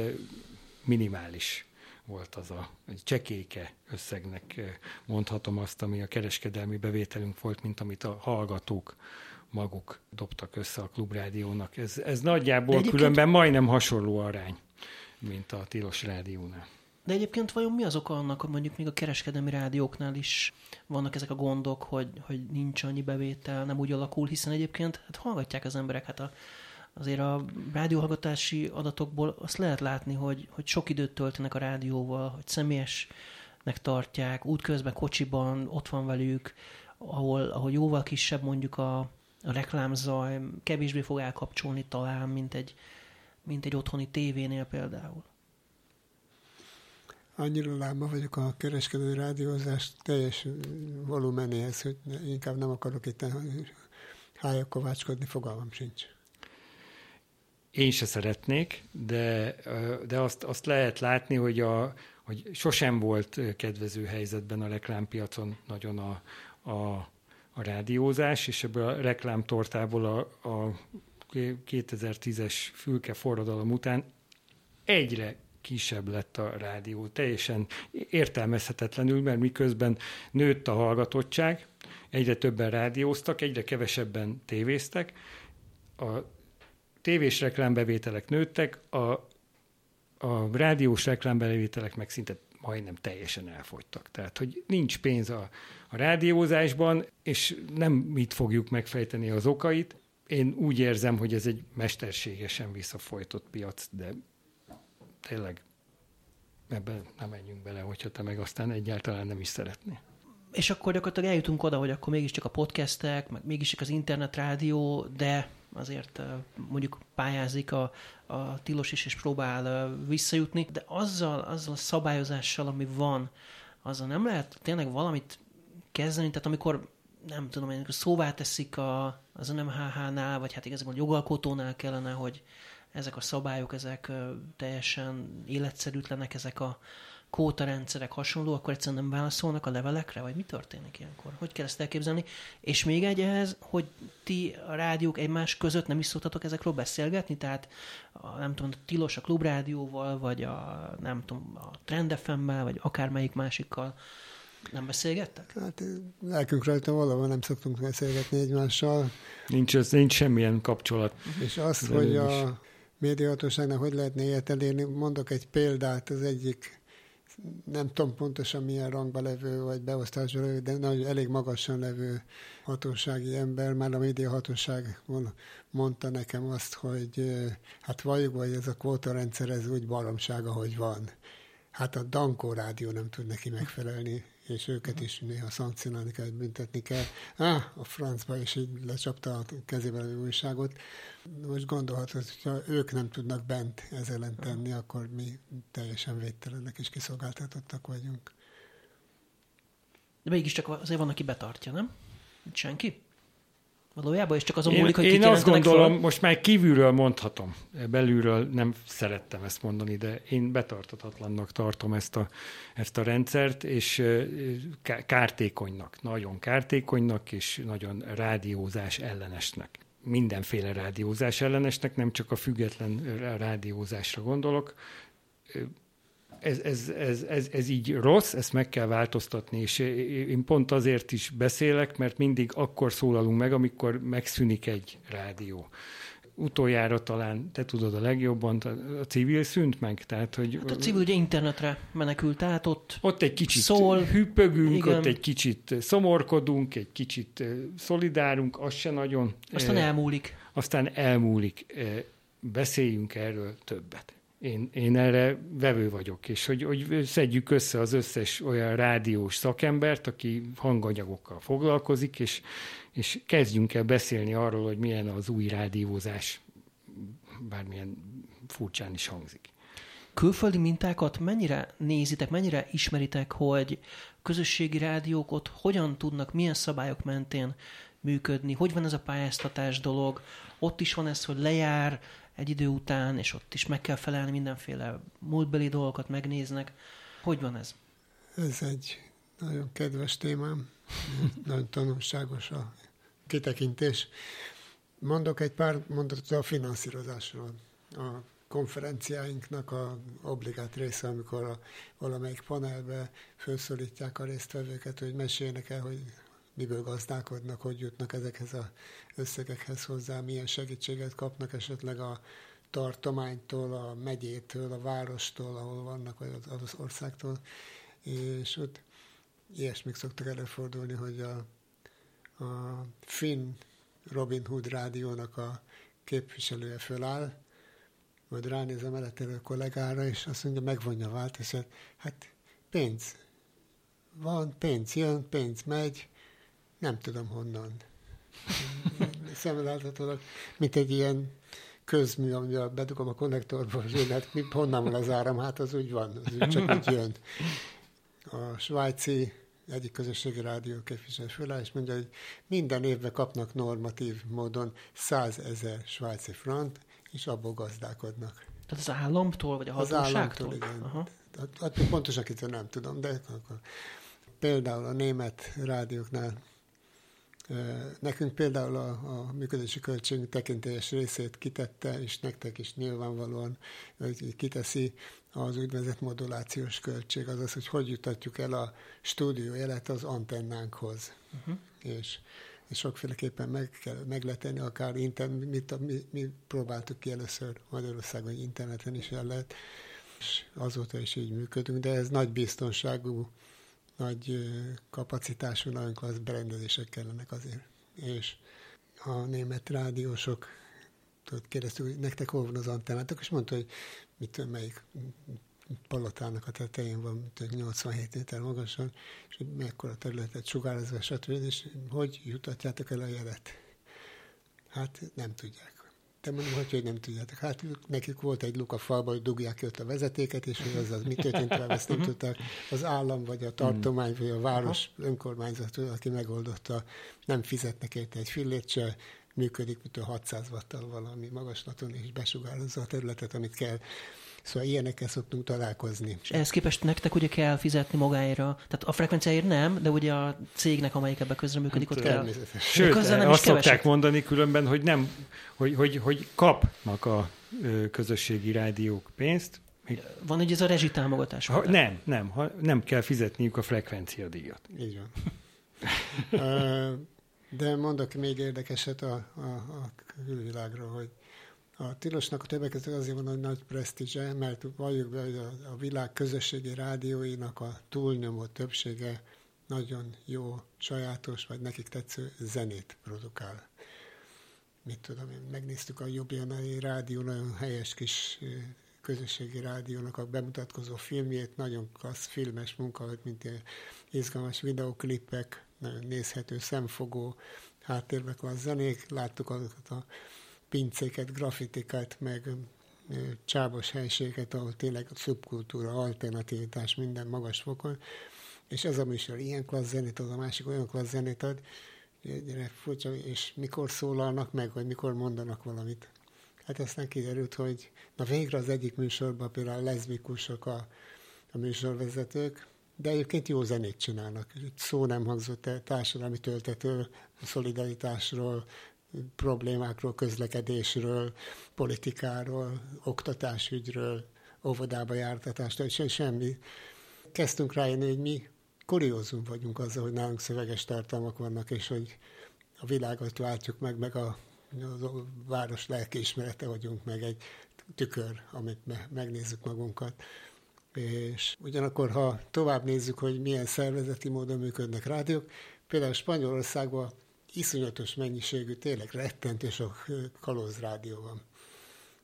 minimális volt az a csekéke összegnek mondhatom azt, ami a kereskedelmi bevételünk volt, mint amit a hallgatók maguk dobtak össze a klubrádiónak. Ez, ez nagyjából különben majdnem hasonló arány, mint a Tilos rádiónál. De egyébként vajon mi az oka annak, hogy mondjuk még a kereskedelmi rádióknál is vannak ezek a gondok, hogy, hogy nincs annyi bevétel, nem úgy alakul, hiszen egyébként hát hallgatják az emberek, hát a, azért a rádióhallgatási adatokból azt lehet látni, hogy, hogy sok időt töltenek a rádióval, hogy személyesnek tartják, útközben, kocsiban, ott van velük, ahol, ahol jóval kisebb mondjuk a, a reklámzaj, kevésbé fog elkapcsolni talán, mint egy, mint egy otthoni tévénél például annyira lába vagyok a kereskedő rádiózás teljes volumenéhez, hogy inkább nem akarok itt kovácskodni, fogalmam sincs. Én se szeretnék, de, de azt, azt lehet látni, hogy, a, hogy sosem volt kedvező helyzetben a reklámpiacon nagyon a, a, a rádiózás, és ebből a reklámtortából a, a 2010-es fülke forradalom után egyre kisebb lett a rádió. Teljesen értelmezhetetlenül, mert miközben nőtt a hallgatottság, egyre többen rádióztak, egyre kevesebben tévéztek, a tévés reklámbevételek nőttek, a, a rádiós reklámbevételek meg szinte majdnem teljesen elfogytak. Tehát, hogy nincs pénz a, a rádiózásban, és nem mit fogjuk megfejteni az okait. Én úgy érzem, hogy ez egy mesterségesen visszafolytott piac, de tényleg ebben nem menjünk bele, hogyha te meg aztán egyáltalán nem is szeretné. És akkor gyakorlatilag eljutunk oda, hogy akkor mégiscsak a podcastek, meg mégiscsak az internetrádió, de azért mondjuk pályázik a, a tilos is, és próbál visszajutni, de azzal, azzal a szabályozással, ami van, azzal nem lehet tényleg valamit kezdeni, tehát amikor nem tudom, amikor szóvá teszik a, az NMHH-nál, vagy hát igazából jogalkotónál kellene, hogy ezek a szabályok, ezek teljesen életszerűtlenek, ezek a kóta rendszerek hasonló, akkor egyszerűen nem válaszolnak a levelekre, vagy mi történik ilyenkor? Hogy kell ezt elképzelni? És még egy ehhez, hogy ti a rádiók egymás között nem is szoktatok ezekről beszélgetni, tehát a, nem tudom, a Tilos a klubrádióval, vagy a nem tudom, a Trend FM-mel, vagy akármelyik másikkal nem beszélgettek? Hát lelkünk rajta valahol nem szoktunk beszélgetni egymással. Nincs, ez, nincs semmilyen kapcsolat. És az, hogy a, médiahatóságnak hogy lehetne ilyet elérni. Mondok egy példát, az egyik nem tudom pontosan milyen rangba levő, vagy beosztásban levő, de nagy, elég magasan levő hatósági ember, már a médiahatóság mondta nekem azt, hogy hát valljuk, hogy ez a kvótarendszer ez úgy baromság, ahogy van. Hát a Dankó rádió nem tud neki megfelelni és őket is néha szankcionálni kell, büntetni kell. Á, a francba is így lecsapta a kezébe a újságot. Most gondolhatod, hogyha ők nem tudnak bent ez ellen tenni, akkor mi teljesen védtelenek és kiszolgáltatottak vagyunk. De mégiscsak azért van, aki betartja, nem? Senki? Valójában, és csak azon én, múlik, hogy Én azt gondolom, föl. most már kívülről mondhatom, belülről nem szerettem ezt mondani, de én betartatatlannak tartom ezt a, ezt a rendszert, és kártékonynak, nagyon kártékonynak, és nagyon rádiózás ellenesnek. Mindenféle rádiózás ellenesnek, nem csak a független rádiózásra gondolok ez, ez, ez, ez, ez így rossz, ezt meg kell változtatni, és én pont azért is beszélek, mert mindig akkor szólalunk meg, amikor megszűnik egy rádió utoljára talán, te tudod a legjobban, a civil szűnt meg, tehát, hogy... Hát a civil ugye internetre menekült át, ott Ott egy kicsit szól, hüppögünk, igen. ott egy kicsit szomorkodunk, egy kicsit szolidárunk, az se nagyon... Aztán elmúlik. Aztán elmúlik. Beszéljünk erről többet. Én, én erre vevő vagyok, és hogy, hogy szedjük össze az összes olyan rádiós szakembert, aki hanganyagokkal foglalkozik, és, és kezdjünk el beszélni arról, hogy milyen az új rádiózás, bármilyen furcsán is hangzik. Külföldi mintákat mennyire nézitek, mennyire ismeritek, hogy közösségi rádiók ott hogyan tudnak, milyen szabályok mentén működni, hogy van ez a pályáztatás dolog, ott is van ez, hogy lejár, egy idő után, és ott is meg kell felelni mindenféle múltbeli dolgokat megnéznek. Hogy van ez? Ez egy nagyon kedves témám, nagyon tanulságos a kitekintés. Mondok egy pár mondatot a finanszírozásról. A konferenciáinknak a obligát része, amikor a, valamelyik panelbe felszólítják a résztvevőket, hogy meséljenek el, hogy miből gazdálkodnak, hogy jutnak ezekhez a összegekhez hozzá, milyen segítséget kapnak esetleg a tartománytól, a megyétől, a várostól, ahol vannak, vagy az, az országtól. És ott ilyesmik szoktak előfordulni, hogy a, a Finn Robin Hood rádiónak a képviselője föláll, majd ránéz a mellettelő kollégára, és azt mondja, megvonja a változat, hát pénz, van, pénz jön, pénz megy, nem tudom honnan. Szemléltetőleg, mint egy ilyen közmű, amivel bedugom a konnektorba, hogy én, hát mi, honnan van az áram, hát az úgy van, az úgy csak úgy jön. A svájci egyik közösségi rádió képviselő föláll, és mondja, hogy minden évben kapnak normatív módon 100 ezer svájci front, és abból gazdálkodnak. Tehát az államtól, vagy a hatóságtól? Az államtól, igen. Aha. Hát, hát pontosan nem tudom, de akkor például a német rádióknál Nekünk például a, a működési költségünk tekintélyes részét kitette, és nektek is nyilvánvalóan hogy kiteszi az úgynevezett modulációs költség, azaz, hogy hogy jutatjuk el a stúdiójelet az antennánkhoz. Uh-huh. És, és sokféleképpen meg, kell, meg lehet tenni, akár internet, mit, mi, mi próbáltuk ki először Magyarországon, hogy interneten is el lehet, és azóta is így működünk, de ez nagy biztonságú nagy kapacitású, nagyon klassz berendezések kellenek azért. És a német rádiósok tudod, kérdeztük, hogy nektek hol van az antennátok, és mondta, hogy mit melyik palotának a tetején van, 87 méter magasan, és hogy mekkora területet sugározva, stb. És hogy jutatjátok el a jelet? Hát nem tudják. Te mondom, hogy, hogy nem tudjátok. Hát nekik volt egy luk a falba, hogy dugják ki ott a vezetéket, és hogy az, az mi történt vele, ezt nem tudták. Az állam, vagy a tartomány, vagy a város önkormányzat, aki megoldotta, nem fizetnek érte egy fillét se, működik, mint a 600 wattal valami magaslaton, és besugározza a területet, amit kell. Szóval ilyenekkel szoktunk találkozni. És ehhez képest nektek ugye kell fizetni magáira, tehát a frekvenciáért nem, de ugye a cégnek, amelyik ebbe közreműködik, ott kell. Sőt, azt szokták mondani különben, hogy nem, hogy, hogy, hogy kapnak a közösségi rádiók pénzt. Van ugye ez a rezsitámogatás? Ha, nem, nem, ha, nem kell fizetniük a frekvenciadíjat. Így van. De mondok még érdekeset a, a, a külvilágról, hogy a tilosnak a többek között azért van a nagy presztízse, mert valljuk be, hogy a, világ közösségi rádióinak a túlnyomó többsége nagyon jó, sajátos, vagy nekik tetsző zenét produkál. Mit tudom én, megnéztük a Jobbianai rádió, nagyon helyes kis közösségi rádiónak a bemutatkozó filmjét, nagyon klassz filmes munka, mint ilyen izgalmas videoklipek, nagyon nézhető, szemfogó, háttérben van zenék, láttuk azokat a pincéket, grafitikat, meg csábos helységet, ahol tényleg a szubkultúra, alternativitás minden magas fokon, és ez a műsor ilyen klassz zenét ad, a másik olyan klassz zenét ad, gyere, furcsa, és mikor szólalnak meg, vagy mikor mondanak valamit. Hát aztán kiderült, hogy na végre az egyik műsorban például leszbikusok a, a műsorvezetők, de egyébként jó zenét csinálnak. Itt szó nem hangzott el társadalmi töltető, szolidaritásról, problémákról, közlekedésről, politikáról, oktatásügyről, óvodába jártatást, semmi. Kezdtünk rájönni, hogy mi kuriózum vagyunk azzal, hogy nálunk szöveges tartalmak vannak, és hogy a világot váltjuk meg, meg a, a város lelkiismerete vagyunk, meg egy tükör, amit me, megnézzük magunkat. És ugyanakkor, ha tovább nézzük, hogy milyen szervezeti módon működnek rádiók, például Spanyolországban iszonyatos mennyiségű, tényleg rettentő sok kalózrádió van.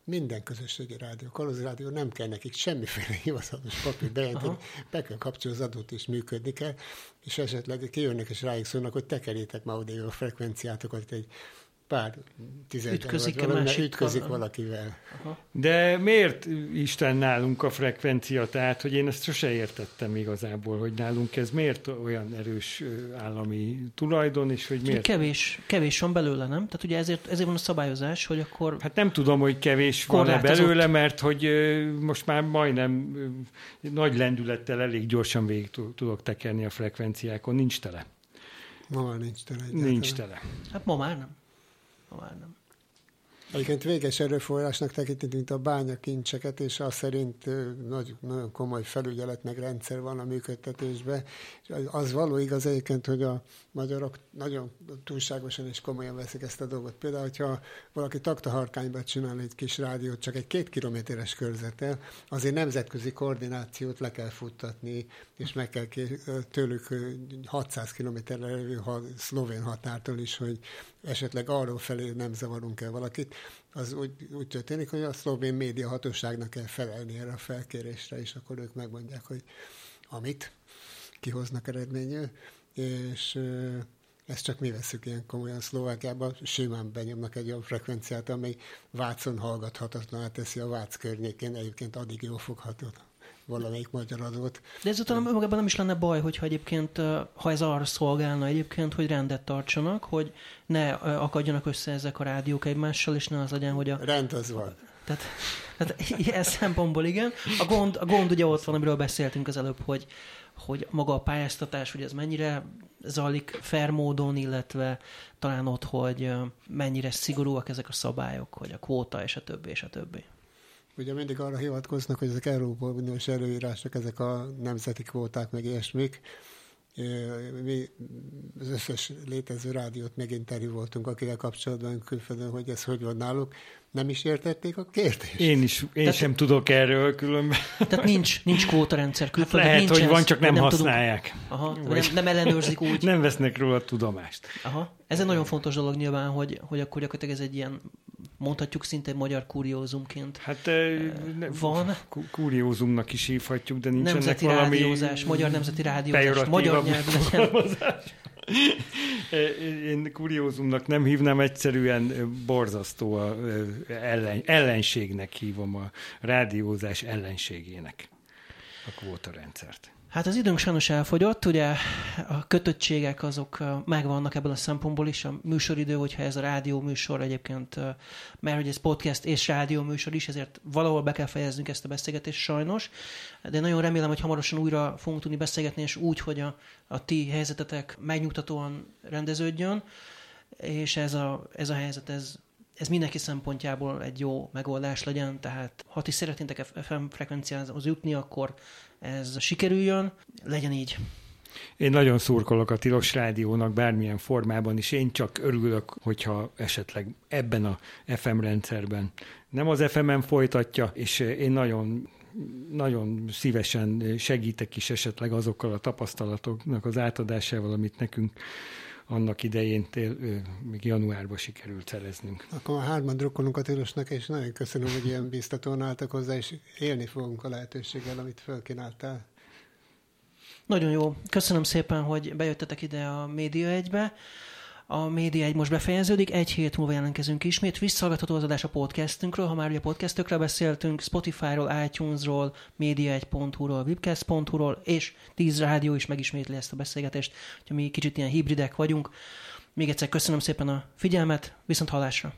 Minden közösségi rádió, kalózrádió, nem kell nekik semmiféle hivatalos papír bejelenteni, be kell kapcsolni az adót és működni kell, és esetleg kijönnek és rájuk szólnak, hogy tekerjétek már oda a frekvenciátokat egy pár tizeddel, ütközik, vagy valami, ütközik valakivel. Aha. De miért Isten nálunk a frekvencia? Tehát, hogy én ezt sose értettem igazából, hogy nálunk ez miért olyan erős állami tulajdon, és hogy miért... Kevés, kevés van belőle, nem? Tehát ugye ezért, ezért van a szabályozás, hogy akkor... Hát nem tudom, hogy kevés van-e belőle, mert hogy most már majdnem nagy lendülettel elég gyorsan végig tudok tekerni a frekvenciákon. Nincs tele. Ma már nincs tele. Egyáltalán. Nincs tele. Hát ma már nem ha már nem. Egyébként véges erőforrásnak tekintünk, a bányakincseket, és az szerint nagy, nagyon komoly felügyelet meg rendszer van a működtetésben. És az való igaz egyébként, hogy a magyarok nagyon túlságosan és komolyan veszik ezt a dolgot. Például, hogyha valaki taktaharkányba csinál egy kis rádiót, csak egy két kilométeres körzettel, azért nemzetközi koordinációt le kell futtatni, és meg kell tőlük 600 kilométerre levő szlovén határtól is, hogy esetleg arról felé nem zavarunk el valakit, az úgy, úgy történik, hogy a szlovén média hatóságnak kell felelni erre a felkérésre, és akkor ők megmondják, hogy amit kihoznak eredményül, és ezt csak mi veszük ilyen komolyan Szlovákiában, simán benyomnak egy olyan frekvenciát, amely Vácon hallgathatatlan teszi a Vác környékén, egyébként addig jó fogható valamelyik magyar adót. De ezután magában nem is lenne baj, hogyha egyébként, ha ez arra szolgálna egyébként, hogy rendet tartsanak, hogy ne akadjanak össze ezek a rádiók egymással, és ne az legyen, hogy a... Rend az van. Tehát, tehát ilyen szempontból igen. A gond, a gond ugye ott van, amiről beszéltünk az előbb, hogy, hogy maga a pályáztatás, hogy ez mennyire zajlik fair módon, illetve talán ott, hogy mennyire szigorúak ezek a szabályok, hogy a kvóta, és a többi, és a többi. Ugye mindig arra hivatkoznak, hogy ezek Európai Uniós előírások, ezek a nemzeti kvóták, meg ilyesmik. Mi az összes létező rádiót meginterjú voltunk, akivel kapcsolatban külföldön, hogy ez hogy van náluk. Nem is értették a kérdést. Én is, én tehát, sem tudok erről különben. Tehát nincs, nincs kvótarendszer külföldön. Hát lehet, nincs hogy van, csak nem, nem használják. Tudunk, aha, nem, nem ellenőrzik úgy. Nem vesznek róla tudomást. Aha. Ez egy nagyon fontos dolog nyilván, hogy, hogy akkor gyakorlatilag ez egy ilyen mondhatjuk szinte magyar kuriózumként. Hát ne, van. Kuriózumnak is hívhatjuk, de nincs nemzeti ennek valami... rádiózás, magyar nemzeti rádiózás, magyar nyelvű Én kuriózumnak nem hívnám, egyszerűen borzasztó a ellen, ellenségnek hívom a rádiózás ellenségének a kvótarendszert. Hát az időnk sajnos elfogyott, ugye a kötöttségek azok megvannak ebből a szempontból is, a műsoridő, hogyha ez a rádió műsor egyébként, mert hogy ez podcast és rádió műsor is, ezért valahol be kell fejeznünk ezt a beszélgetést sajnos, de nagyon remélem, hogy hamarosan újra fogunk tudni beszélgetni, és úgy, hogy a, a ti helyzetetek megnyugtatóan rendeződjön, és ez a, ez a helyzet, ez, ez mindenki szempontjából egy jó megoldás legyen, tehát ha ti szeretnétek FM frekvenciához jutni, akkor ez sikerüljön, legyen így. Én nagyon szurkolok a Tilos Rádiónak bármilyen formában is. Én csak örülök, hogyha esetleg ebben a FM rendszerben nem az FM-en folytatja, és én nagyon nagyon szívesen segítek is esetleg azokkal a tapasztalatoknak az átadásával, amit nekünk annak idején tél, még januárban sikerült szereznünk. Akkor a hárman drukkolunk a Tilosnak, és nagyon köszönöm, hogy ilyen biztatóan álltak hozzá, és élni fogunk a lehetőséggel, amit felkínáltál. Nagyon jó. Köszönöm szépen, hogy bejöttetek ide a Média egybe. A média egy most befejeződik, egy hét múlva jelentkezünk ismét. Visszahallgatható az adás a podcastünkről, ha már ugye podcastökre beszéltünk, Spotify-ról, iTunes-ról, média1.hu-ról, webcast.hu-ról, és 10 rádió is megismétli ezt a beszélgetést, hogy mi kicsit ilyen hibridek vagyunk. Még egyszer köszönöm szépen a figyelmet, viszont hallásra!